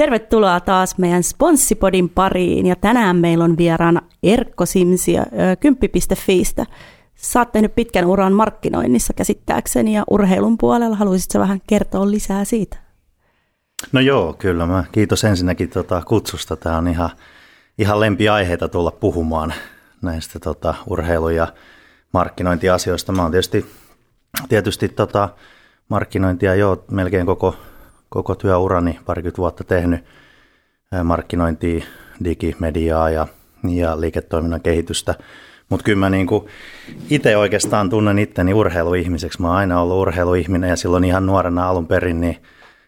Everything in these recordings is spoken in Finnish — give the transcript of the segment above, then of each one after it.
Tervetuloa taas meidän Sponssipodin pariin ja tänään meillä on vieraana Erkko Simsiä kymppi.fiistä. Sä oot tehnyt pitkän uran markkinoinnissa käsittääkseni ja urheilun puolella. Haluaisitko vähän kertoa lisää siitä? No joo, kyllä. Mä kiitos ensinnäkin tota kutsusta. Tämä on ihan, ihan lempiaiheita tulla puhumaan näistä tota, urheilu- ja markkinointiasioista. Mä oon tietysti, tietysti tota, markkinointia jo melkein koko, koko työurani parikymmentä vuotta tehnyt markkinointia, digimediaa ja, ja liiketoiminnan kehitystä. Mutta kyllä mä niinku itse oikeastaan tunnen itteni urheiluihmiseksi. Mä oon aina ollut urheiluihminen ja silloin ihan nuorena alun perin, niin,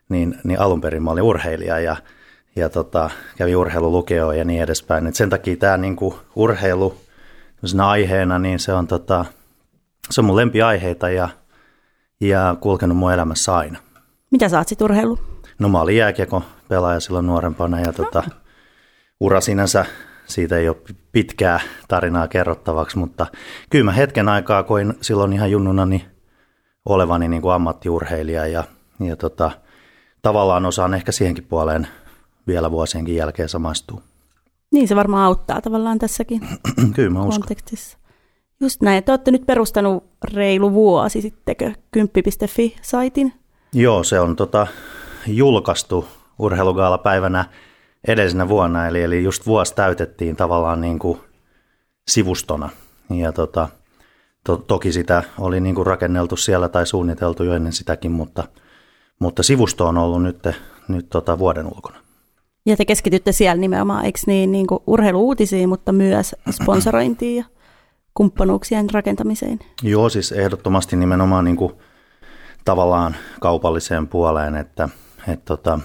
niin, niin alun perin mä olin urheilija ja, ja tota, kävin urheilulukeoon ja niin edespäin. Et sen takia tämä niinku urheilu aiheena, niin se on, tota, se on mun lempiaiheita ja, ja kulkenut mun elämässä aina. Mitä sä oot sit urheilu? No mä olin jääkiekko pelaaja silloin nuorempana ja tota, ura sinänsä siitä ei ole pitkää tarinaa kerrottavaksi, mutta kyllä mä hetken aikaa koin silloin ihan junnunani olevani niin kuin ammattiurheilija ja, ja tota, tavallaan osaan ehkä siihenkin puoleen vielä vuosienkin jälkeen samastua. Niin se varmaan auttaa tavallaan tässäkin Kyllä mä uskon. kontekstissa. Just näin. Te olette nyt perustanut reilu vuosi sittenkö kymppi.fi-saitin. Joo, se on tota, julkaistu urheilugaala päivänä edellisenä vuonna, eli, eli just vuosi täytettiin tavallaan niin kuin sivustona. Ja tota, to, toki sitä oli niin kuin rakenneltu siellä tai suunniteltu jo ennen sitäkin, mutta, mutta sivusto on ollut nyt, nyt tota vuoden ulkona. Ja te keskitytte siellä nimenomaan, eikö niin, niin kuin urheiluuutisiin, mutta myös sponsorointiin ja kumppanuuksien rakentamiseen? Joo, siis ehdottomasti nimenomaan niin kuin tavallaan kaupalliseen puoleen, että, että tota,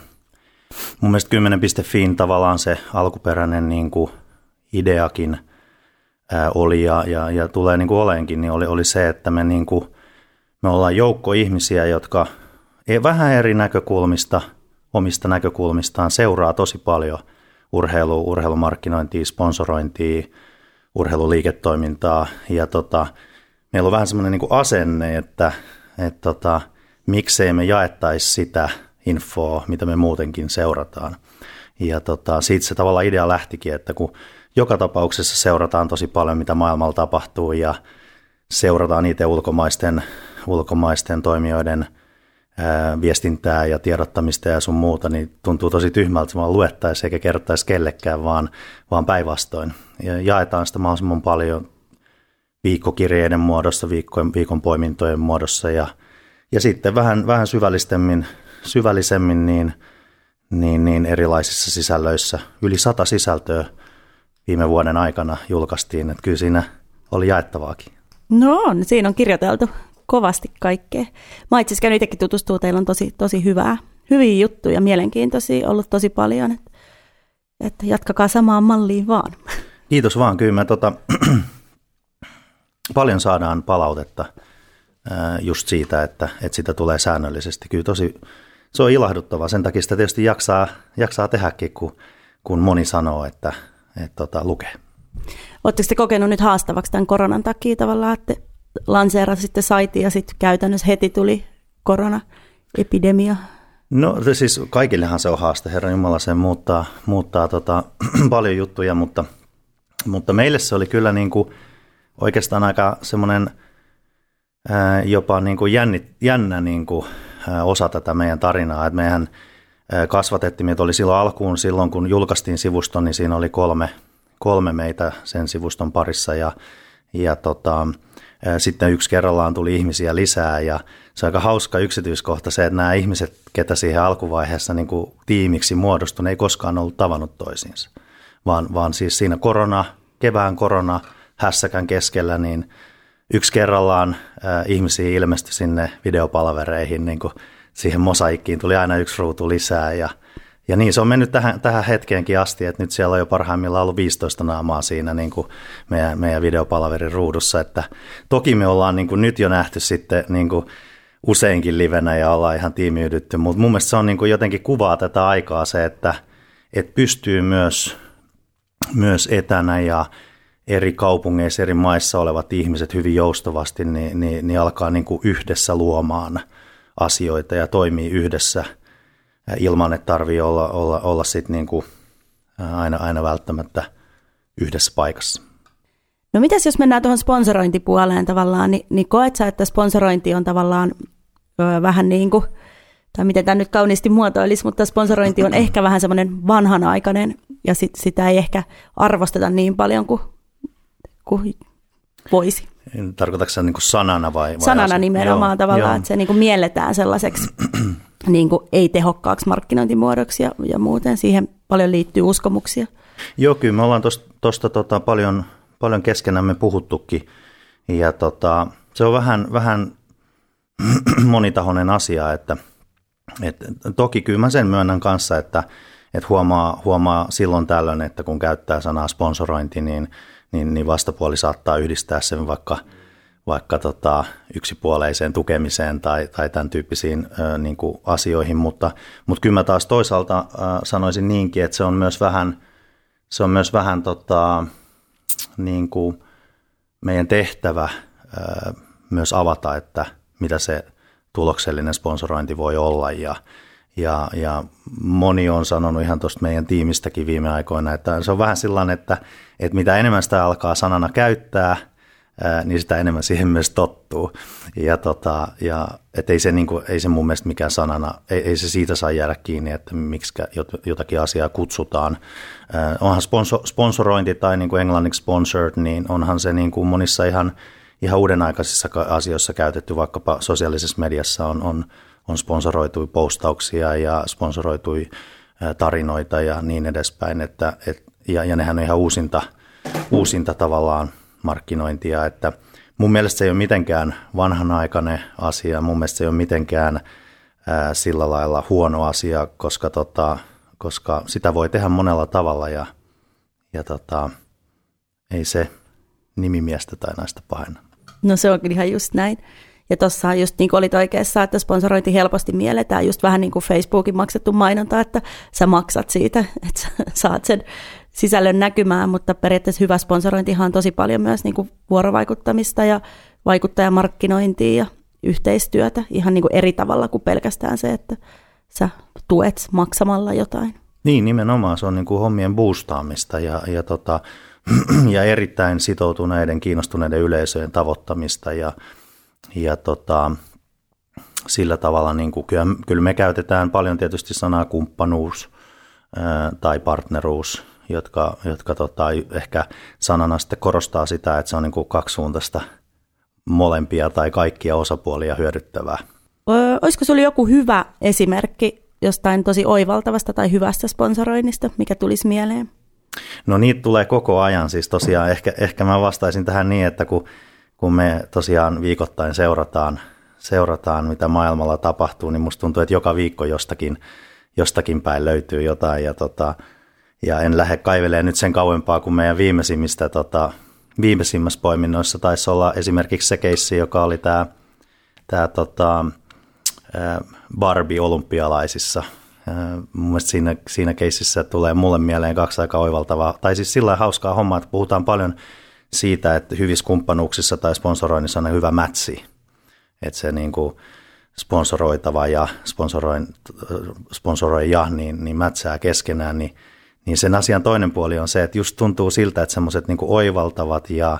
mun mielestä 10.fiin tavallaan se alkuperäinen niin kuin ideakin ää, oli ja, ja, ja tulee niin kuin oleenkin, niin oli, oli se, että me, niin kuin, me ollaan joukko ihmisiä, jotka ei vähän eri näkökulmista, omista näkökulmistaan seuraa tosi paljon urheilu, urheilumarkkinointia, sponsorointia, urheiluliiketoimintaa ja tota, meillä on vähän semmoinen niin asenne, että, että tota, miksei me jaettaisi sitä infoa, mitä me muutenkin seurataan. Ja tota, siitä se tavallaan idea lähtikin, että kun joka tapauksessa seurataan tosi paljon, mitä maailmalla tapahtuu ja seurataan itse ulkomaisten, ulkomaisten toimijoiden ää, viestintää ja tiedottamista ja sun muuta, niin tuntuu tosi tyhmältä, että vaan luettaisiin eikä kerrottaisi kellekään, vaan, vaan päinvastoin. Ja jaetaan sitä mahdollisimman paljon viikkokirjeiden muodossa, viikon, viikon poimintojen muodossa ja, ja sitten vähän, vähän syvällisemmin, syvällisemmin niin, niin, niin erilaisissa sisällöissä. Yli sata sisältöä viime vuoden aikana julkaistiin, että kyllä siinä oli jaettavaakin. No on, siinä on kirjoiteltu kovasti kaikkea. Mä itse asiassa itsekin tutustua, teillä on tosi, tosi hyvää, hyviä juttuja, mielenkiintoisia ollut tosi paljon, että, että jatkakaa samaan malliin vaan. Kiitos vaan, kyllä mä tota, paljon saadaan palautetta just siitä, että, että sitä tulee säännöllisesti. Kyllä tosi, se on ilahduttavaa, sen takia sitä tietysti jaksaa, jaksaa tehdäkin, kun, kun moni sanoo, että, että tota, lukee. Oletteko te kokenut nyt haastavaksi tämän koronan takia tavallaan, että lanseerasitte saitin ja sitten käytännössä heti tuli koronaepidemia? No siis kaikillehan se on haaste, Herra Jumala, se muuttaa, muuttaa tota, paljon juttuja, mutta, mutta meille se oli kyllä niin kuin oikeastaan aika semmoinen jopa niin kuin jännit, jännä niin kuin, osa tätä meidän tarinaa, että meidän kasvatettiin, meitä oli silloin alkuun, silloin kun julkaistiin sivuston, niin siinä oli kolme, kolme meitä sen sivuston parissa ja, ja tota, sitten yksi kerrallaan tuli ihmisiä lisää ja se on aika hauska yksityiskohta se, että nämä ihmiset, ketä siihen alkuvaiheessa niin kuin tiimiksi muodostui, ne ei koskaan ollut tavannut toisiinsa, vaan, vaan siis siinä korona, kevään korona, hässäkän keskellä, niin yksi kerrallaan äh, ihmisiä ilmestyi sinne videopalvereihin, niin kuin siihen mosaikkiin tuli aina yksi ruutu lisää ja ja niin se on mennyt tähän, tähän hetkeenkin asti, että nyt siellä on jo parhaimmillaan ollut 15 naamaa siinä niin kuin meidän, meidän videopalverin ruudussa. Että toki me ollaan niin kuin nyt jo nähty sitten niin kuin useinkin livenä ja ollaan ihan tiimiydytty, mutta mun mielestä se on niin kuin jotenkin kuvaa tätä aikaa se, että, että pystyy myös, myös etänä ja eri kaupungeissa, eri maissa olevat ihmiset hyvin joustavasti, niin, niin, niin alkaa niin kuin yhdessä luomaan asioita ja toimii yhdessä – ilman, että tarvii olla, olla, olla sit niin kuin aina, aina välttämättä yhdessä paikassa. No mitäs jos mennään tuohon sponsorointipuoleen tavallaan, niin, niin koet sä, että sponsorointi on tavallaan ö, vähän niin kuin, tai miten tämä nyt kauniisti muotoilisi, mutta sponsorointi on ehkä vähän semmoinen vanhanaikainen ja sit, sitä ei ehkä arvosteta niin paljon kuin, kuin voisi. Tarkoitatko se niin kuin sanana vai? vai sanana asia? nimenomaan joo, tavallaan, joo. että se niin kuin mielletään sellaiseksi niin kuin ei-tehokkaaksi markkinointimuodoksi ja, ja muuten siihen paljon liittyy uskomuksia. Joo, kyllä me ollaan tuosta tota, paljon, paljon keskenämme puhuttukin ja tota, se on vähän, vähän monitahoinen asia, että et, toki kyllä mä sen myönnän kanssa, että et huomaa, huomaa silloin tällöin, että kun käyttää sanaa sponsorointi, niin, niin, niin vastapuoli saattaa yhdistää sen vaikka, vaikka tota, yksipuoleiseen tukemiseen tai, tai tämän tyyppisiin ö, niin kuin asioihin, mutta, mutta kyllä mä taas toisaalta ö, sanoisin niinkin, että se on myös vähän, se on myös vähän tota, niin kuin meidän tehtävä ö, myös avata, että mitä se tuloksellinen sponsorointi voi olla. Ja, ja, ja moni on sanonut ihan tuosta meidän tiimistäkin viime aikoina, että se on vähän sellainen, että, että mitä enemmän sitä alkaa sanana käyttää, niin sitä enemmän siihen myös tottuu. Ja, tota, ja et ei, se, niin kuin, ei se mun mielestä mikään sanana, ei, ei se siitä saa jäädä kiinni, että miksi jotakin asiaa kutsutaan. onhan sponsor, sponsorointi tai niin kuin englanniksi sponsored, niin onhan se niin kuin monissa ihan – ihan uudenaikaisissa asioissa käytetty, vaikkapa sosiaalisessa mediassa on, on, on sponsoroitui postauksia ja sponsoroitui tarinoita ja niin edespäin, että, et, ja, ja nehän on ihan uusinta, uusinta tavallaan markkinointia, että mun mielestä se ei ole mitenkään vanhanaikainen asia, mun mielestä se ei ole mitenkään ää, sillä lailla huono asia, koska, tota, koska sitä voi tehdä monella tavalla ja, ja tota, ei se nimimiestä tai naista pahenna. No se on ihan just näin. Ja tuossa just niin kuin olit oikeassa, että sponsorointi helposti mielletään just vähän niin kuin Facebookin maksettu mainonta, että sä maksat siitä, että sä saat sen sisällön näkymään, mutta periaatteessa hyvä sponsorointihan on tosi paljon myös niin kuin vuorovaikuttamista ja vaikuttajamarkkinointia ja yhteistyötä ihan niin kuin eri tavalla kuin pelkästään se, että sä tuet maksamalla jotain. Niin, nimenomaan se on niin kuin hommien boostaamista ja, ja tota, ja erittäin sitoutuneiden, kiinnostuneiden yleisöjen tavoittamista ja, ja tota, sillä tavalla niin kuin, kyllä, kyllä me käytetään paljon tietysti sanaa kumppanuus ää, tai partneruus, jotka, jotka tota, ehkä sanana sitten korostaa sitä, että se on niin kuin kaksisuuntaista molempia tai kaikkia osapuolia hyödyttävää. Ö, olisiko sinulla joku hyvä esimerkki jostain tosi oivaltavasta tai hyvästä sponsoroinnista, mikä tulisi mieleen? No niitä tulee koko ajan, siis tosiaan ehkä, ehkä mä vastaisin tähän niin, että kun, kun me tosiaan viikoittain seurataan, seurataan, mitä maailmalla tapahtuu, niin musta tuntuu, että joka viikko jostakin, jostakin päin löytyy jotain. Ja, tota, ja en lähde kaivelemaan nyt sen kauempaa kuin meidän viimeisimmistä tota, viimeisimmässä poiminnoissa. Taisi olla esimerkiksi se keissi, joka oli tämä, tämä tota, Barbie-olympialaisissa – Mun mielestä siinä, siinä keississä tulee mulle mieleen kaksi aika oivaltavaa, tai siis sillä hauskaa hommaa, että puhutaan paljon siitä, että hyvissä kumppanuuksissa tai sponsoroinnissa on hyvä mätsi. Että se niin kuin sponsoroitava ja sponsoroin, sponsoroija niin, niin mätsää keskenään, niin, niin sen asian toinen puoli on se, että just tuntuu siltä, että semmoiset niin oivaltavat ja,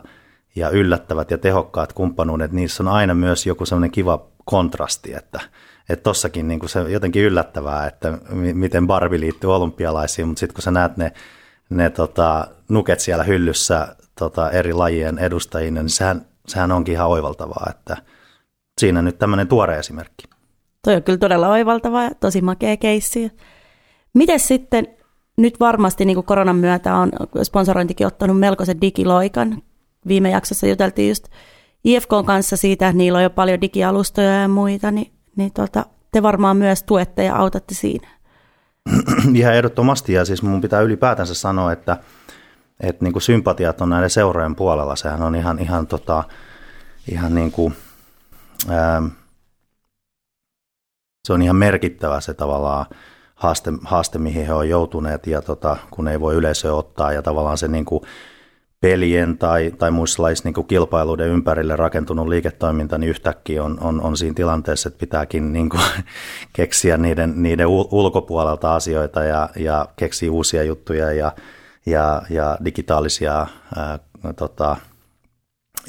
ja yllättävät ja tehokkaat kumppanuudet, niissä on aina myös joku semmoinen kiva kontrasti, että – että tossakin niin se jotenkin yllättävää, että miten Barbie liittyy olympialaisiin, mutta sitten kun sä näet ne, ne tota, nuket siellä hyllyssä tota, eri lajien edustajina, niin sehän, sehän onkin ihan oivaltavaa, että siinä nyt tämmöinen tuore esimerkki. Toi on kyllä todella oivaltava ja tosi makea keissi. Miten sitten nyt varmasti niin kuin koronan myötä on sponsorointikin ottanut melkoisen digiloikan. Viime jaksossa juteltiin just IFK kanssa siitä, että niillä on jo paljon digialustoja ja muita, niin niin tuota, te varmaan myös tuette ja autatte siinä. Ihan ehdottomasti, ja siis mun pitää ylipäätänsä sanoa, että, että niin kuin sympatiat on näiden seurojen puolella. Sehän on ihan, ihan, tota, ihan niin kuin, ää, se on ihan merkittävä se tavallaan haaste, haaste mihin he on joutuneet, ja tota, kun ei voi yleisöä ottaa, ja tavallaan se niin kuin pelien tai, tai muissa niin kilpailuiden ympärille rakentunut liiketoiminta, niin yhtäkkiä on, on, on siinä tilanteessa, että pitääkin niin kuin, keksiä niiden, niiden ulkopuolelta asioita ja, ja keksiä uusia juttuja ja, ja, ja digitaalisia ää, tota,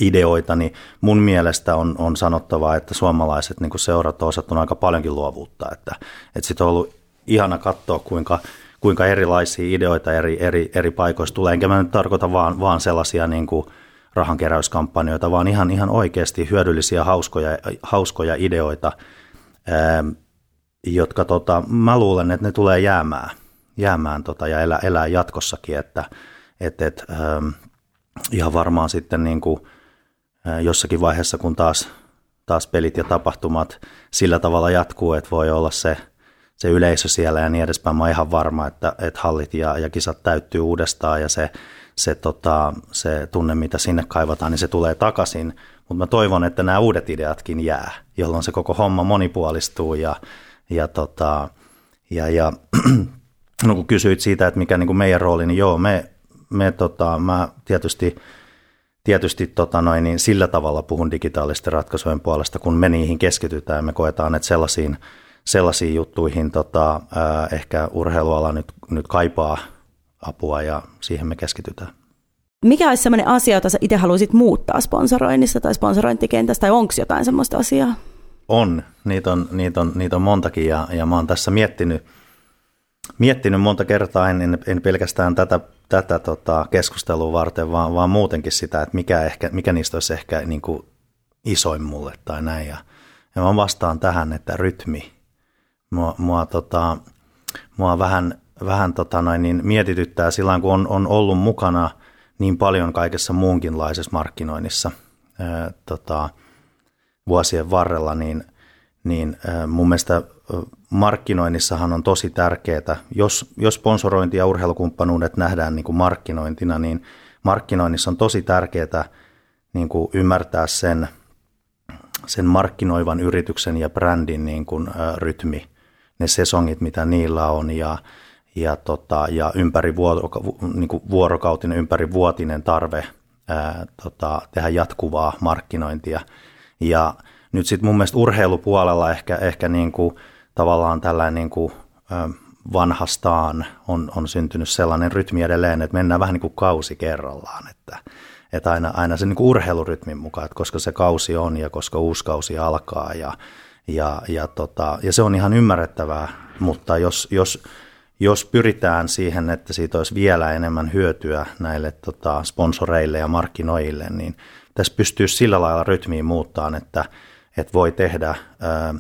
ideoita, niin mun mielestä on, on sanottava, että suomalaiset niin seurat on osattu aika paljonkin luovuutta. Että, että sitten on ollut ihana katsoa, kuinka, kuinka erilaisia ideoita eri, eri, eri paikoista tulee. Enkä mä nyt tarkoita vaan, vaan sellaisia niin kuin rahankeräyskampanjoita, vaan ihan, ihan oikeasti hyödyllisiä, hauskoja, hauskoja ideoita, ää, jotka tota, mä luulen, että ne tulee jäämään, jäämään tota, ja elää, elää jatkossakin, että et, et, ää, ihan varmaan sitten niin kuin, jossakin vaiheessa, kun taas, taas pelit ja tapahtumat sillä tavalla jatkuu, että voi olla se, se yleisö siellä ja niin edespäin. Mä oon ihan varma, että, että hallit ja, ja kisat täyttyy uudestaan ja se, se, tota, se tunne, mitä sinne kaivataan, niin se tulee takaisin. Mutta mä toivon, että nämä uudet ideatkin jää, jolloin se koko homma monipuolistuu ja, ja, tota, ja, ja no kun kysyit siitä, että mikä niin kuin meidän rooli, niin joo, me, me tota, mä tietysti – tietysti tota noin, niin sillä tavalla puhun digitaalisten ratkaisujen puolesta, kun me niihin keskitytään. Me koetaan, että sellaisiin, sellaisiin juttuihin tota, ehkä urheiluala nyt, nyt kaipaa apua ja siihen me keskitytään. Mikä olisi sellainen asia, jota sä itse haluaisit muuttaa sponsoroinnissa tai sponsorointikentässä, tai onko jotain sellaista asiaa? On, niitä on, niitä on, niitä on montakin ja, ja mä oon tässä miettinyt, miettinyt monta kertaa, en, en pelkästään tätä tätä tota, keskustelua varten, vaan, vaan muutenkin sitä, että mikä, ehkä, mikä niistä olisi ehkä niin kuin isoin mulle tai näin. Ja, ja mä vastaan tähän, että rytmi. Mua, mua, tota, mua vähän, vähän tota noin, niin mietityttää sillä kun on, on ollut mukana niin paljon kaikessa muunkinlaisessa markkinoinnissa ää, tota, vuosien varrella, niin, niin ää, mun mielestä markkinoinnissahan on tosi tärkeää, jos, jos sponsorointi ja urheilukumppanuudet nähdään niin kuin markkinointina, niin markkinoinnissa on tosi tärkeää niin kuin ymmärtää sen, sen markkinoivan yrityksen ja brändin niin kuin, ä, rytmi, ne sesongit, mitä niillä on ja, ja, tota, ja ympäri vuoro, niin kuin vuorokautinen, ympäri vuotinen tarve ää, tota, tehdä jatkuvaa markkinointia. Ja nyt sitten mun mielestä urheilupuolella ehkä, ehkä niin kuin, tavallaan tällainen niin kuin, vanhastaan on, on syntynyt sellainen rytmi edelleen, että mennään vähän niin kuin kausi kerrallaan, että, että aina, aina se niin kuin urheilurytmin mukaan, että koska se kausi on ja koska uusi kausi alkaa ja, ja, ja, tota, ja se on ihan ymmärrettävää, mutta jos, jos, jos pyritään siihen, että siitä olisi vielä enemmän hyötyä näille tota, sponsoreille ja markkinoille, niin tässä pystyy sillä lailla rytmiin muuttaa, että, että voi tehdä ää,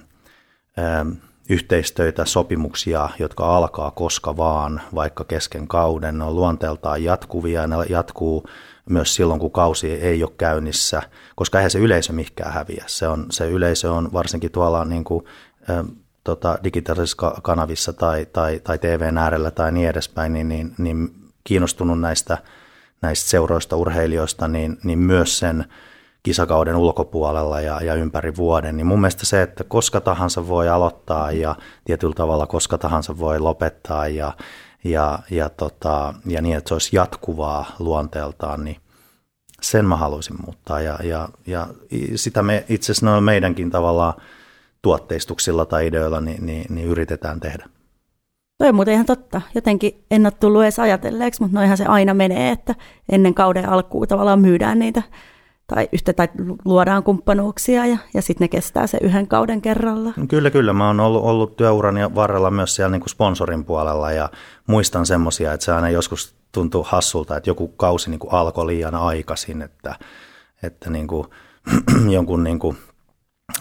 ää, yhteistöitä, sopimuksia, jotka alkaa koska vaan, vaikka kesken kauden. Ne on luonteeltaan jatkuvia, ne jatkuu myös silloin, kun kausi ei ole käynnissä, koska eihän se yleisö mikään häviä. Se, on, se yleisö on varsinkin tuolla niin kuin, ä, tota, digitaalisissa kanavissa tai, tai, tai TVn äärellä tai niin edespäin, niin, niin, niin kiinnostunut näistä, näistä seuroista, urheilijoista, niin, niin myös sen kisakauden ulkopuolella ja, ja ympäri vuoden, niin mun mielestä se, että koska tahansa voi aloittaa ja tietyllä tavalla koska tahansa voi lopettaa ja, ja, ja, tota, ja niin, että se olisi jatkuvaa luonteeltaan, niin sen mä haluaisin muuttaa ja, ja, ja sitä me itse asiassa noilla meidänkin tavallaan tuotteistuksilla tai ideoilla niin, niin, niin yritetään tehdä. Toi on muuten ihan totta. Jotenkin en ole tullut edes ajatelleeksi, mutta noihan se aina menee, että ennen kauden alkuun tavallaan myydään niitä tai yhtä tai luodaan kumppanuuksia ja, ja sitten ne kestää se yhden kauden kerralla. Kyllä, kyllä. Mä oon ollut, ollut työurani varrella myös siellä niin kuin sponsorin puolella ja muistan semmoisia, että se aina joskus tuntuu hassulta, että joku kausi niin kuin alkoi liian aikaisin, että, että niin kuin, jonkun niin kuin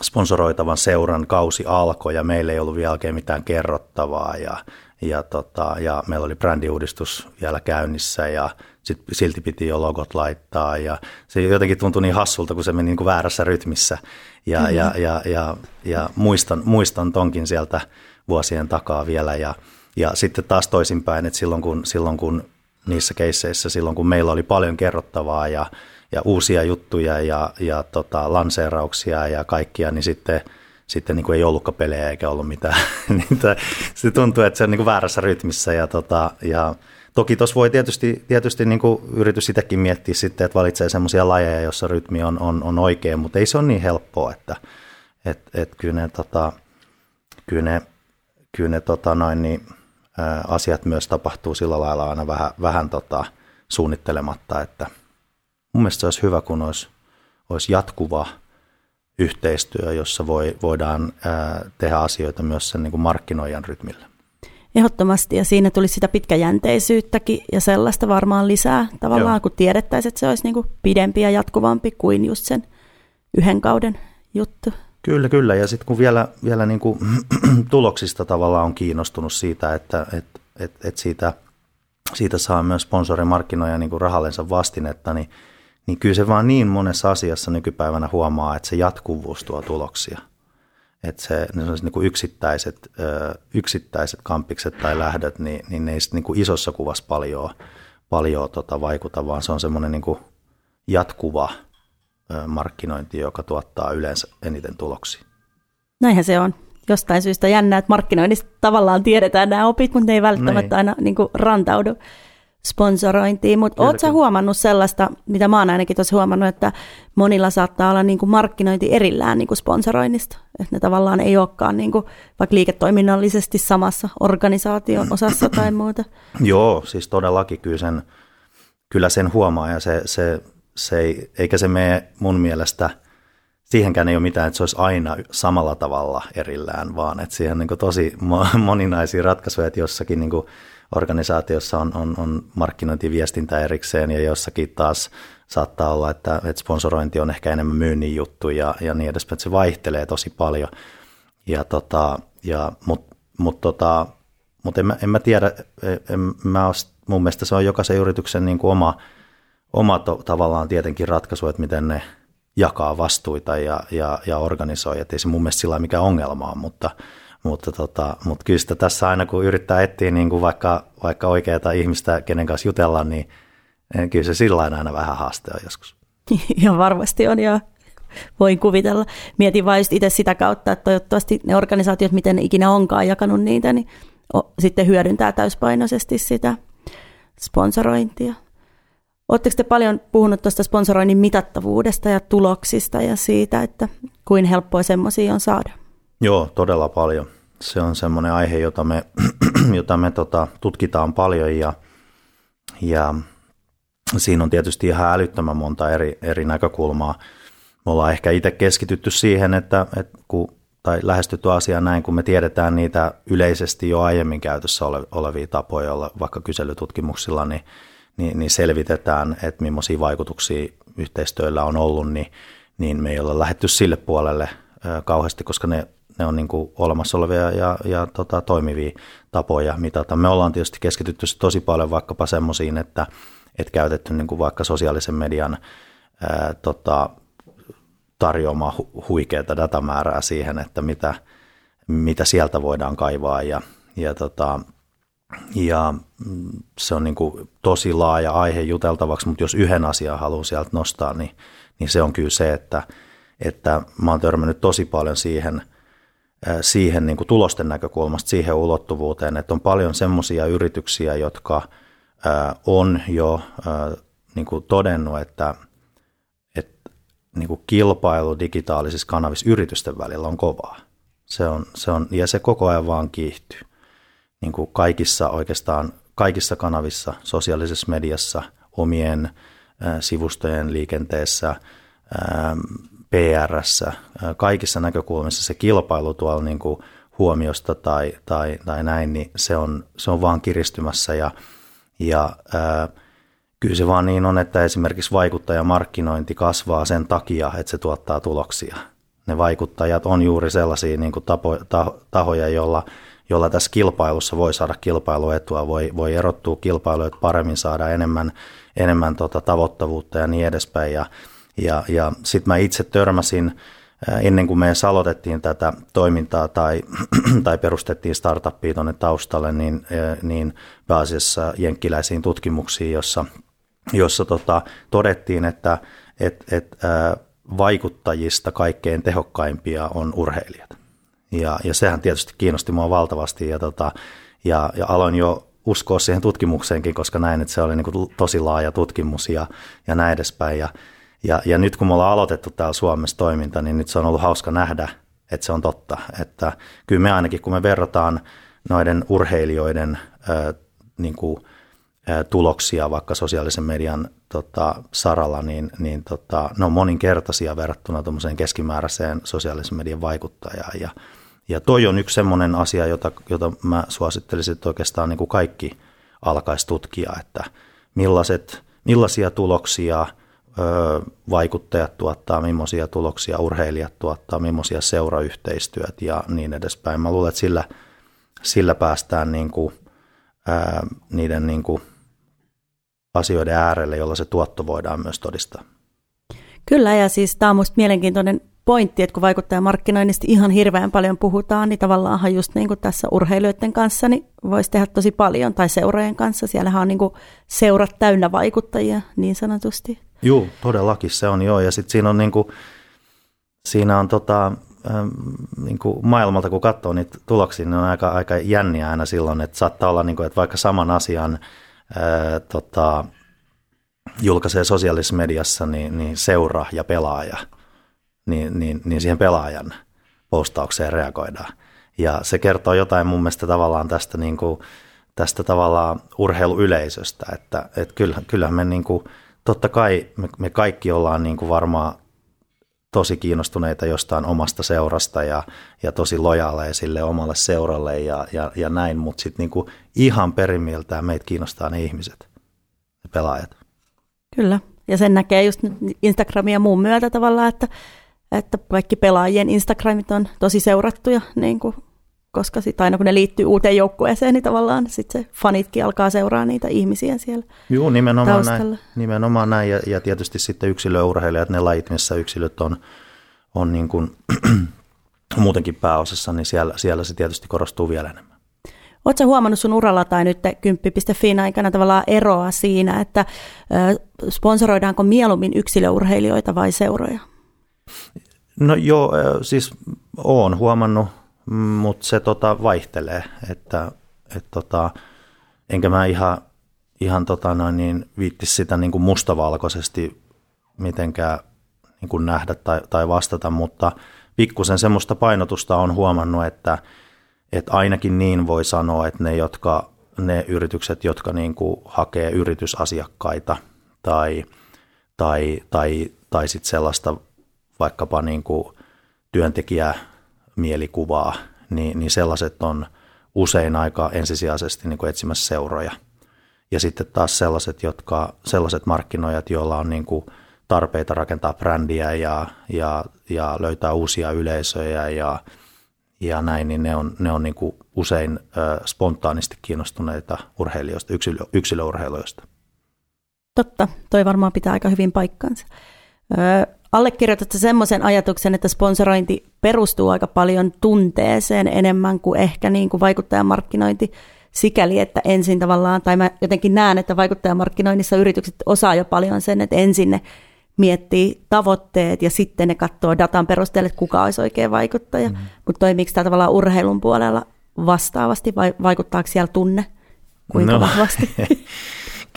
sponsoroitavan seuran kausi alkoi ja meillä ei ollut vielä oikein mitään kerrottavaa ja, ja, tota, ja meillä oli brändiuudistus vielä käynnissä ja sit silti piti jo logot laittaa ja se jotenkin tuntui niin hassulta, kun se meni niin kuin väärässä rytmissä ja, mm-hmm. ja, ja, ja, ja muistan, muistan tonkin sieltä vuosien takaa vielä ja, ja sitten taas toisinpäin, että silloin kun, silloin kun niissä keisseissä, silloin kun meillä oli paljon kerrottavaa ja, ja uusia juttuja ja, ja tota, lanseerauksia ja kaikkia, niin sitten sitten niin kuin ei ollutkaan pelejä eikä ollut mitään. niin se tuntuu, että se on niin kuin väärässä rytmissä ja, tota, ja Toki tuossa voi tietysti, tietysti niin kuin yritys sitäkin miettiä sitten, että valitsee semmoisia lajeja, joissa rytmi on, on, on oikein, mutta ei se ole niin helppoa, että et, et kyllä ne, tota, kyllä ne, kyllä ne tota noin, niin, ä, asiat myös tapahtuu sillä lailla aina vähän, vähän tota, suunnittelematta, että mun mielestä se olisi hyvä, kun olisi, olisi jatkuva yhteistyö, jossa voi, voidaan ää, tehdä asioita myös sen niin kuin markkinoijan rytmillä. Ehdottomasti, ja siinä tuli sitä pitkäjänteisyyttäkin ja sellaista varmaan lisää tavallaan, Joo. kun tiedettäisiin, että se olisi niin kuin pidempi ja jatkuvampi kuin just sen yhden kauden juttu. Kyllä, kyllä. Ja sitten kun vielä, vielä niin kuin tuloksista tavallaan on kiinnostunut siitä, että et, et, et siitä, siitä saa myös sponsorimarkkinoja niin kuin rahallensa vastinetta, niin, niin kyllä se vaan niin monessa asiassa nykypäivänä huomaa, että se jatkuvuus tuo tuloksia – että se, ne niin kuin yksittäiset, yksittäiset kampikset tai lähdöt, niin, niin ne ei niin kuin isossa kuvassa paljon, paljon tota vaikuta, vaan se on semmoinen niin kuin jatkuva markkinointi, joka tuottaa yleensä eniten tuloksia. Näinhän se on. Jostain syystä jännää, että markkinoinnista tavallaan tiedetään nämä opit, mutta ne ei välttämättä niin. aina niin kuin rantaudu sponsorointiin, mutta ootko huomannut sellaista, mitä mä oon ainakin tuossa huomannut, että monilla saattaa olla niin kuin markkinointi erillään niin kuin sponsoroinnista, että ne tavallaan ei olekaan niin kuin, vaikka liiketoiminnallisesti samassa organisaation osassa tai muuta. Joo, siis todellakin kyllä sen, kyllä sen huomaa ja se, se, se ei, eikä se mene mun mielestä, siihenkään ei ole mitään, että se olisi aina samalla tavalla erillään, vaan että siihen on niin tosi moninaisia ratkaisuja, että jossakin niin organisaatiossa on, on, on markkinointiviestintä erikseen ja jossakin taas saattaa olla, että, että sponsorointi on ehkä enemmän myynnin juttu ja, ja niin edespäin, että se vaihtelee tosi paljon. Ja tota, ja, Mutta mut tota, mut en, en mä tiedä, en, mä os, mun mielestä se on jokaisen yrityksen niin kuin oma, oma to, tavallaan tietenkin ratkaisu, että miten ne jakaa vastuita ja, ja, ja organisoi, että ei se mun mielestä sillä mikään ongelma on, mutta – mutta, tota, mutta kyllä sitä tässä aina kun yrittää etsiä niin kuin vaikka, vaikka oikeaa ihmistä, kenen kanssa jutella, niin kyllä se sillä aina vähän haaste on joskus. Ja varmasti on, ja voin kuvitella. Mietin vain itse sitä kautta, että toivottavasti ne organisaatiot, miten ne ikinä onkaan jakanut niitä, niin o, sitten hyödyntää täyspainoisesti sitä sponsorointia. Oletteko te paljon puhunut tuosta sponsoroinnin mitattavuudesta ja tuloksista ja siitä, että kuin helppoa semmoisia on saada? Joo, todella paljon. Se on semmoinen aihe, jota me, jota me tota, tutkitaan paljon ja, ja siinä on tietysti ihan älyttömän monta eri, eri näkökulmaa. Me ollaan ehkä itse keskitytty siihen, että, että kun, tai lähestytty asiaa näin, kun me tiedetään niitä yleisesti jo aiemmin käytössä ole, olevia tapoja, olla vaikka kyselytutkimuksilla, niin, niin, niin selvitetään, että millaisia vaikutuksia yhteistyöllä on ollut, niin, niin me ei olla lähetty sille puolelle kauheasti, koska ne ne on niin kuin olemassa olevia ja, ja tota, toimivia tapoja mitata. Me ollaan tietysti keskitytty tosi paljon vaikkapa semmoisiin, että, että käytetty niin kuin vaikka sosiaalisen median ää, tota, tarjoamaa hu- huikeaa datamäärää siihen, että mitä, mitä sieltä voidaan kaivaa ja, ja, tota, ja se on niin kuin tosi laaja aihe juteltavaksi, mutta jos yhden asian haluaa sieltä nostaa, niin, niin se on kyllä se, että, että mä oon törmännyt tosi paljon siihen – siihen niin kuin tulosten näkökulmasta, siihen ulottuvuuteen, että on paljon semmoisia yrityksiä, jotka on jo niin kuin todennut, että, että niin kuin kilpailu digitaalisissa kanavissa yritysten välillä on kovaa. Se on, se on, ja se koko ajan vaan kiihtyy. Niin kuin kaikissa oikeastaan kaikissa kanavissa, sosiaalisessa mediassa, omien sivustojen liikenteessä, pr kaikissa näkökulmissa se kilpailu tuolla niin kuin huomiosta tai, tai, tai näin, niin se on, se on vaan kiristymässä ja, ja ää, kyllä se vaan niin on, että esimerkiksi vaikuttajamarkkinointi kasvaa sen takia, että se tuottaa tuloksia. Ne vaikuttajat on juuri sellaisia niin kuin tapo, tahoja, jolla, jolla tässä kilpailussa voi saada kilpailuetua, voi, voi erottua kilpailuja paremmin, saada enemmän, enemmän tota tavoittavuutta ja niin edespäin. Ja, ja, ja sitten mä itse törmäsin ennen kuin me aloitettiin tätä toimintaa tai, tai perustettiin startuppia tuonne taustalle, niin, niin pääasiassa jenkkiläisiin tutkimuksiin, jossa, jossa tota, todettiin, että et, et, vaikuttajista kaikkein tehokkaimpia on urheilijat. Ja, ja sehän tietysti kiinnosti mua valtavasti ja, tota, ja, ja aloin jo uskoa siihen tutkimukseenkin, koska näin, että se oli niin kuin tosi laaja tutkimus ja, ja näin edespäin. Ja, ja, ja nyt kun me ollaan aloitettu täällä Suomessa toiminta, niin nyt se on ollut hauska nähdä, että se on totta. Että kyllä me ainakin, kun me verrataan noiden urheilijoiden ää, niin kuin, ää, tuloksia vaikka sosiaalisen median tota, saralla, niin, niin tota, ne on moninkertaisia verrattuna keskimääräiseen sosiaalisen median vaikuttajaan. Ja, ja toi on yksi semmoinen asia, jota, jota mä suosittelisin, että oikeastaan niin kuin kaikki alkaisi tutkia, että millaiset, millaisia tuloksia – vaikuttajat tuottaa, millaisia tuloksia urheilijat tuottaa, millaisia seurayhteistyöt ja niin edespäin. Mä luulen, että sillä, sillä päästään niin kuin, ää, niiden niin kuin asioiden äärelle, jolla se tuotto voidaan myös todistaa. Kyllä, ja siis tämä on minusta mielenkiintoinen pointti, että kun vaikuttajamarkkinoinnista ihan hirveän paljon puhutaan, niin tavallaan just niin kuin tässä urheilijoiden kanssa niin voisi tehdä tosi paljon, tai seurojen kanssa. Siellähän on niin kuin seurat täynnä vaikuttajia niin sanotusti. Joo, todellakin se on joo. Ja sitten siinä on, niin kuin, siinä on tota, niin kuin maailmalta, kun katsoo niitä tuloksia, niin on aika, aika jänniä aina silloin, että saattaa olla, niin kuin, että vaikka saman asian ää, tota, julkaisee sosiaalisessa mediassa, niin, niin seura ja pelaaja, niin, niin, niin siihen pelaajan postaukseen reagoidaan. Ja se kertoo jotain mun mielestä tavallaan tästä, niin kuin, tästä tavallaan urheiluyleisöstä, että, että kyllähän, kyllähän me niin kuin, totta kai me, me kaikki ollaan niin kuin varmaan tosi kiinnostuneita jostain omasta seurasta ja, ja tosi lojaaleja sille omalle seuralle ja, ja, ja näin, mutta sitten niinku ihan perimmiltään meitä kiinnostaa ne ihmiset, ne pelaajat. Kyllä, ja sen näkee just Instagramin ja muun myötä tavallaan, että, että kaikki pelaajien Instagramit on tosi seurattuja niin kuin koska sit aina kun ne liittyy uuteen joukkueeseen, niin tavallaan sit se fanitkin alkaa seuraa niitä ihmisiä siellä Joo, nimenomaan näin, nimenomaan näin. Ja, ja tietysti sitten yksilöurheilijat, ne lajit, missä yksilöt on, on niin kuin, muutenkin pääosassa, niin siellä, siellä se tietysti korostuu vielä enemmän. Oletko huomannut sun uralla tai nyt 10.fi aikana tavallaan eroa siinä, että sponsoroidaanko mieluummin yksilöurheilijoita vai seuroja? No joo, siis olen huomannut mutta se tota vaihtelee, että et tota, enkä mä ihan, ihan tota noin niin viittisi sitä niin kuin mustavalkoisesti mitenkään niin kuin nähdä tai, tai vastata, mutta pikkusen semmoista painotusta on huomannut, että, että ainakin niin voi sanoa, että ne, jotka, ne yritykset, jotka niin kuin hakee yritysasiakkaita tai, tai, tai, tai sitten sellaista vaikkapa niin kuin työntekijää mielikuvaa, niin, niin sellaiset on usein aika ensisijaisesti niin kuin etsimässä seuroja. Ja sitten taas sellaiset, jotka, sellaiset markkinoijat, joilla on niin kuin tarpeita rakentaa brändiä ja, ja, ja löytää uusia yleisöjä ja, ja näin, niin ne on, ne on niin kuin usein ö, spontaanisti kiinnostuneita urheilijoista, yksilö, yksilöurheilijoista. Totta, toi varmaan pitää aika hyvin paikkansa. Allekirjoitatko semmoisen ajatuksen, että sponsorointi perustuu aika paljon tunteeseen enemmän kuin ehkä niin kuin vaikuttajamarkkinointi sikäli, että ensin tavallaan, tai mä jotenkin näen, että vaikuttajamarkkinoinnissa yritykset osaa jo paljon sen, että ensin ne miettii tavoitteet ja sitten ne katsoo datan perusteella, että kuka olisi oikea vaikuttaja. Mm. Mutta toimiiko tämä tavallaan urheilun puolella vastaavasti vai vaikuttaako siellä tunne kuinka no, vahvasti?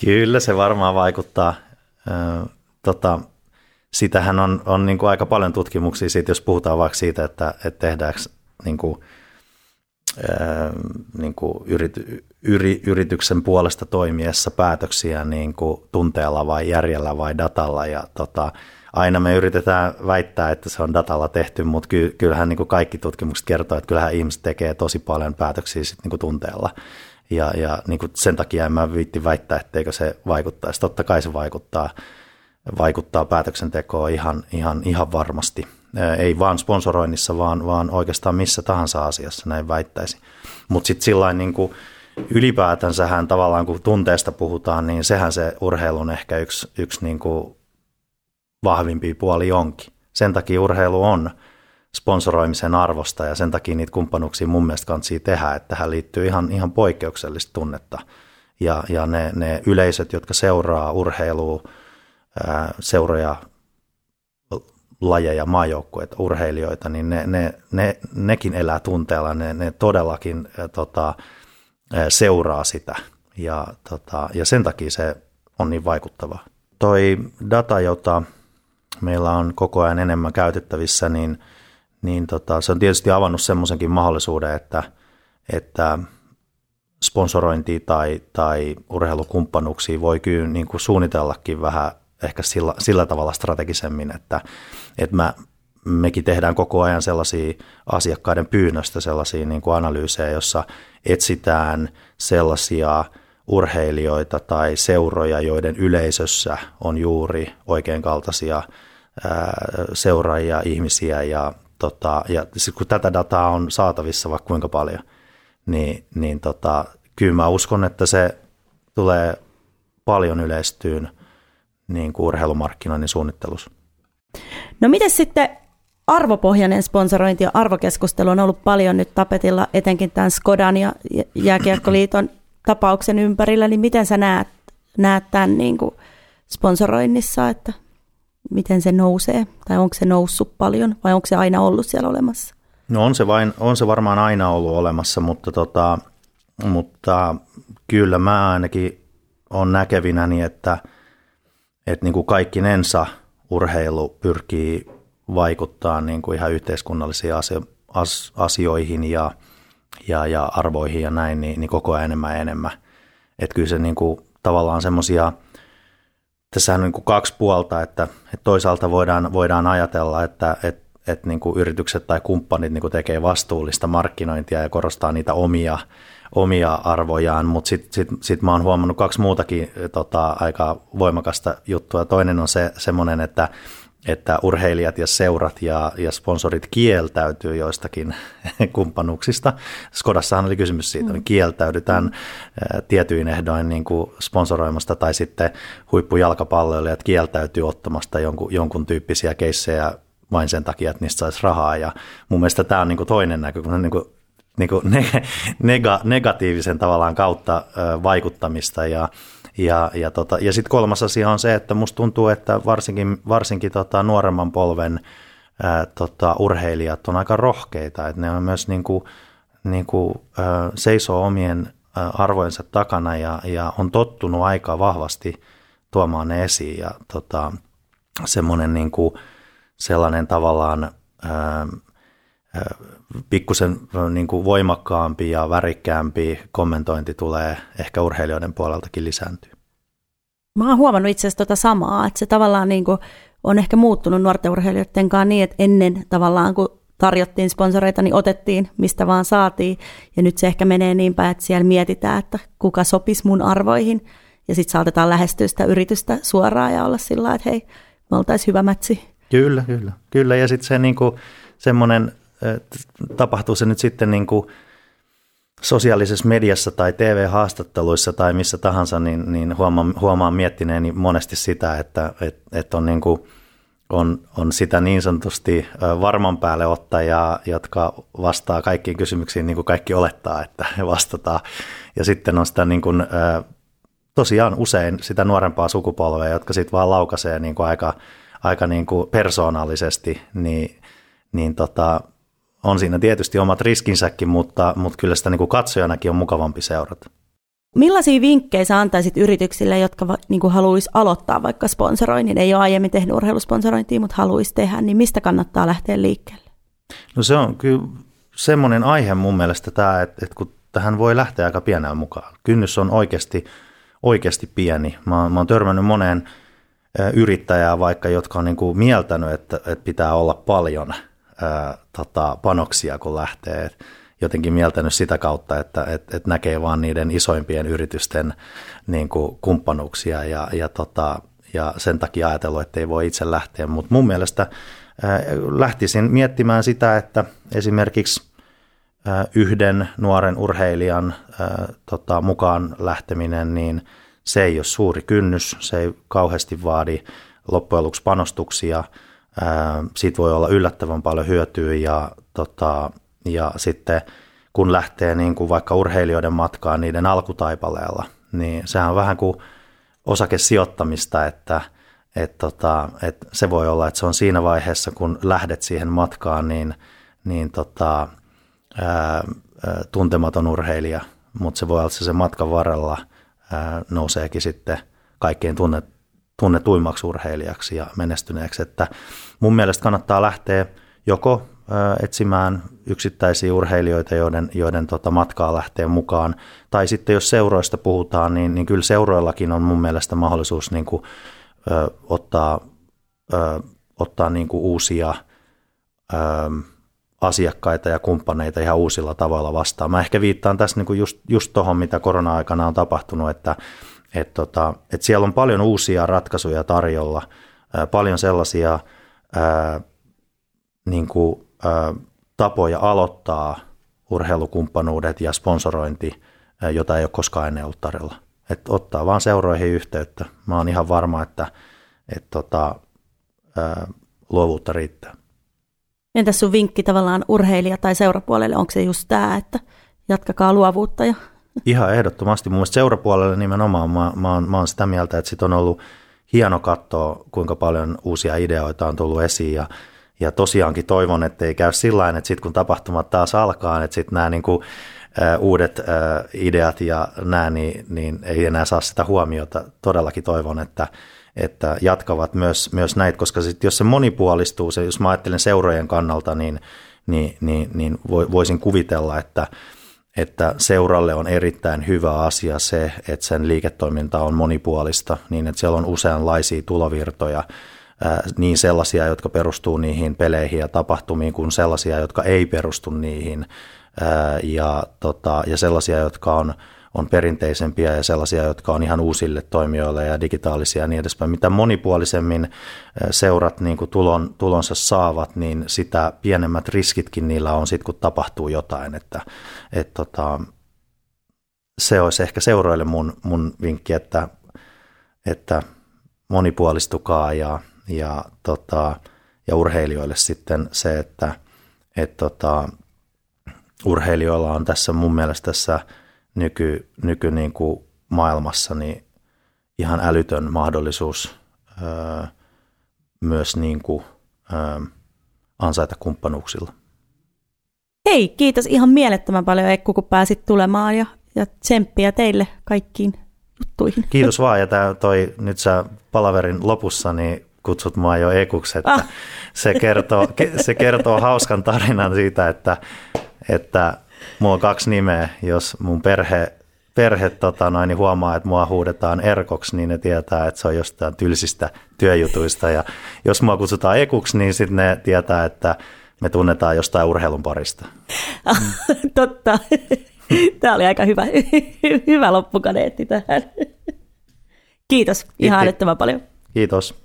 Kyllä se varmaan vaikuttaa. tota, sitähän on, on niin kuin aika paljon tutkimuksia siitä, jos puhutaan vaikka siitä, että, että tehdäänkö niin kuin, ää, niin kuin yrity, yri, yrityksen puolesta toimiessa päätöksiä niin kuin tunteella vai järjellä vai datalla. Ja tota, aina me yritetään väittää, että se on datalla tehty, mutta ky, kyllähän niin kuin kaikki tutkimukset kertoo, että kyllähän ihmiset tekee tosi paljon päätöksiä sit niin kuin tunteella. Ja, ja niin kuin sen takia en mä viitti väittää, etteikö se vaikuttaisi. Totta kai se vaikuttaa vaikuttaa päätöksentekoon ihan, ihan, ihan varmasti. Ei vaan sponsoroinnissa, vaan, vaan oikeastaan missä tahansa asiassa, näin väittäisi. Mutta sitten sillä niin kuin ylipäätänsähän tavallaan kun tunteesta puhutaan, niin sehän se urheilun ehkä yksi, yksi niin kuin vahvimpi puoli onkin. Sen takia urheilu on sponsoroimisen arvosta ja sen takia niitä kumppanuuksia mun mielestä kansi tehdä, että tähän liittyy ihan, ihan poikkeuksellista tunnetta. Ja, ja ne, ne yleisöt, jotka seuraa urheilua, seuroja lajeja, maajoukkueita, urheilijoita, niin ne, ne, ne, nekin elää tunteella, ne, ne todellakin tota, seuraa sitä ja, tota, ja sen takia se on niin vaikuttava. Toi data, jota meillä on koko ajan enemmän käytettävissä, niin, niin tota, se on tietysti avannut semmoisenkin mahdollisuuden, että, että sponsorointia tai, tai urheilukumppanuuksia voi kyllä niin kuin suunnitellakin vähän ehkä sillä, sillä tavalla strategisemmin, että, että mä, mekin tehdään koko ajan sellaisia asiakkaiden pyynnöstä sellaisia niin kuin analyysejä, jossa etsitään sellaisia urheilijoita tai seuroja, joiden yleisössä on juuri oikein kaltaisia seuraajia, ihmisiä ja, tota, ja sit kun tätä dataa on saatavissa vaikka kuinka paljon, niin, niin tota, kyllä mä uskon, että se tulee paljon yleistyyn niin kuin urheilumarkkinoinnin suunnittelussa. No miten sitten arvopohjainen sponsorointi ja arvokeskustelu on ollut paljon nyt tapetilla, etenkin tämän Skodan ja Jääkiekkoliiton tapauksen ympärillä, niin miten sä näet, näet tämän niin kuin sponsoroinnissa, että miten se nousee, tai onko se noussut paljon, vai onko se aina ollut siellä olemassa? No on se, vain, on se varmaan aina ollut olemassa, mutta, tota, mutta kyllä mä ainakin on näkevinäni, että, että niin kuin kaikki nensa urheilu pyrkii vaikuttaa niin kuin ihan yhteiskunnallisiin asioihin ja, ja, ja arvoihin ja näin, niin, niin koko ajan enemmän ja enemmän. Että kyllä se niin kuin, tavallaan semmoisia, tässä on niin kuin kaksi puolta, että, että toisaalta voidaan, voidaan ajatella, että, että, että niin kuin yritykset tai kumppanit niin kuin tekee vastuullista markkinointia ja korostaa niitä omia, omia arvojaan, mutta sitten sit, sit mä oon huomannut kaksi muutakin tota, aika voimakasta juttua. Toinen on se semmoinen, että että urheilijat ja seurat ja, ja sponsorit kieltäytyy joistakin kumppanuuksista. Skodassahan oli kysymys siitä, että mm. kieltäydytään mm. tietyin ehdoin niin kuin sponsoroimasta tai sitten huippujalkapalloilijat kieltäytyy ottamasta jonkun, jonkun tyyppisiä keissejä vain sen takia, että niistä saisi rahaa. Ja mun mielestä tämä on niin kuin toinen näkökulma, niin kuin, niin kuin nega, negatiivisen tavallaan kautta vaikuttamista ja ja, ja, tota, ja sitten kolmas asia on se, että musta tuntuu, että varsinkin, varsinkin tota nuoremman polven ää, tota, urheilijat on aika rohkeita, että ne on myös niin kuin, niin kuin, ää, seisoo omien ää, arvojensa takana ja, ja on tottunut aika vahvasti tuomaan ne esiin ja tota, semmoinen niin kuin, sellainen tavallaan ää, pikkusen niin kuin voimakkaampi ja värikkäämpi kommentointi tulee ehkä urheilijoiden puoleltakin lisääntyy. Mä oon huomannut itse asiassa tota samaa, että se tavallaan niin kuin on ehkä muuttunut nuorten urheilijoiden kanssa niin, että ennen tavallaan kun tarjottiin sponsoreita, niin otettiin mistä vaan saatiin. Ja nyt se ehkä menee niin päin, että siellä mietitään, että kuka sopisi mun arvoihin. Ja sitten saatetaan lähestyä sitä yritystä suoraan ja olla sillä että hei, me oltaisiin hyvä mätsi. Kyllä, kyllä. Kyllä, ja sitten se niinku, semmoinen tapahtuu se nyt sitten niin kuin sosiaalisessa mediassa tai TV-haastatteluissa tai missä tahansa, niin, niin huomaan, huomaan miettineeni monesti sitä, että et, et on, niin kuin, on, on sitä niin sanotusti varman päälle ottajaa, jotka vastaa kaikkiin kysymyksiin niin kuin kaikki olettaa, että he vastataan. Ja sitten on sitä niin kuin, tosiaan usein sitä nuorempaa sukupolvea, jotka sitten vaan laukaisee niin kuin aika, aika niin kuin persoonallisesti, niin, niin tota, on siinä tietysti omat riskinsäkin, mutta, mutta kyllä sitä niin kuin katsojanakin on mukavampi seurata. Millaisia vinkkejä sä antaisit yrityksille, jotka niin haluaisi aloittaa vaikka sponsoroinnin, ei ole aiemmin tehnyt urheilusponsorointia, mutta haluaisi tehdä, niin mistä kannattaa lähteä liikkeelle? No se on kyllä semmoinen aihe mun mielestä tämä, että, että kun tähän voi lähteä aika pienellä mukaan. Kynnys on oikeasti, oikeasti pieni. Mä, mä oon törmännyt moneen yrittäjää vaikka, jotka on niin kuin mieltänyt, että, että pitää olla paljon – ää, tota, panoksia, kun lähtee. Et jotenkin mieltänyt sitä kautta, että et, et näkee vaan niiden isoimpien yritysten niin kuin, kumppanuuksia ja, ja, tota, ja sen takia ajatellut, että ei voi itse lähteä. Mutta mun mielestä ää, lähtisin miettimään sitä, että esimerkiksi yhden nuoren urheilijan ää, tota, mukaan lähteminen, niin se ei ole suuri kynnys, se ei kauheasti vaadi loppujen lopuksi panostuksia – siitä voi olla yllättävän paljon hyötyä ja, tota, ja sitten kun lähtee niin kuin vaikka urheilijoiden matkaan niiden alkutaipaleella, niin sehän on vähän kuin osakesijoittamista, että, et tota, et se voi olla, että se on siinä vaiheessa, kun lähdet siihen matkaan, niin, niin tota, ää, tuntematon urheilija, mutta se voi olla, että se matkan varrella ää, nouseekin sitten kaikkein tunnet, tunnetuimmaksi urheilijaksi ja menestyneeksi. Että mun mielestä kannattaa lähteä joko etsimään yksittäisiä urheilijoita, joiden, joiden tota matkaa lähtee mukaan. Tai sitten jos seuroista puhutaan, niin, niin kyllä seuroillakin on mun mielestä mahdollisuus niin kuin, ö, ottaa, ö, ottaa niin kuin uusia ö, asiakkaita ja kumppaneita ihan uusilla tavalla vastaan. Mä ehkä viittaan tässä niin kuin just, just tuohon, mitä korona-aikana on tapahtunut, että et tota, et siellä on paljon uusia ratkaisuja tarjolla, ää, paljon sellaisia ää, niin kuin, ää, tapoja aloittaa urheilukumppanuudet ja sponsorointi, ää, jota ei ole koskaan ennen ollut tarjolla. Et ottaa vaan seuroihin yhteyttä. Mä oon ihan varma, että et tota, ää, luovuutta riittää. Entäs sun vinkki tavallaan urheilija- tai seurapuolelle, onko se just tämä, että jatkakaa luovuutta ja Ihan ehdottomasti. Mun mielestä seurapuolelle nimenomaan mä, mä, oon, mä oon sitä mieltä, että sit on ollut hieno katsoa, kuinka paljon uusia ideoita on tullut esiin ja, ja tosiaankin toivon, että ei käy sillä että sitten kun tapahtumat taas alkaa, että sitten nämä niin kuin, äh, uudet äh, ideat ja nämä, niin, niin ei enää saa sitä huomiota. Todellakin toivon, että, että jatkavat myös, myös näitä, koska sit jos se monipuolistuu, se, jos mä ajattelen seurojen kannalta, niin, niin, niin, niin voisin kuvitella, että – että seuralle on erittäin hyvä asia se, että sen liiketoiminta on monipuolista, niin että siellä on useanlaisia tulovirtoja, niin sellaisia, jotka perustuu niihin peleihin ja tapahtumiin, kuin sellaisia, jotka ei perustu niihin, ja, tota, ja sellaisia, jotka on on perinteisempiä ja sellaisia, jotka on ihan uusille toimijoille ja digitaalisia ja niin edespäin. Mitä monipuolisemmin seurat niin kuin tulon, tulonsa saavat, niin sitä pienemmät riskitkin niillä on sitten, kun tapahtuu jotain. Että, et tota, se olisi ehkä seuroille mun, mun vinkki, että, että monipuolistukaa ja, ja, tota, ja urheilijoille sitten se, että et tota, urheilijoilla on tässä mun mielestä tässä – nyky, nyky niin kuin maailmassa niin ihan älytön mahdollisuus öö, myös niin kuin, öö, ansaita kumppanuuksilla. Hei, kiitos ihan mielettömän paljon Ekku, kun pääsit tulemaan ja, ja tsemppiä teille kaikkiin juttuihin. Kiitos vaan ja tää toi, nyt sä palaverin lopussa niin kutsut mua jo Ekuksi, että ah. se, kertoo, se kertoo hauskan tarinan siitä, että, että mulla on kaksi nimeä, jos mun perhe, perhe tota noin, niin huomaa, että mua huudetaan Erkoksi, niin ne tietää, että se on jostain tylsistä työjutuista. Ja jos mua kutsutaan Ekuksi, niin sitten ne tietää, että me tunnetaan jostain urheilun parista. Totta. Tämä oli aika hyvä, hyvä loppukaneetti tähän. Kiitos ihan älyttömän paljon. Kiitos.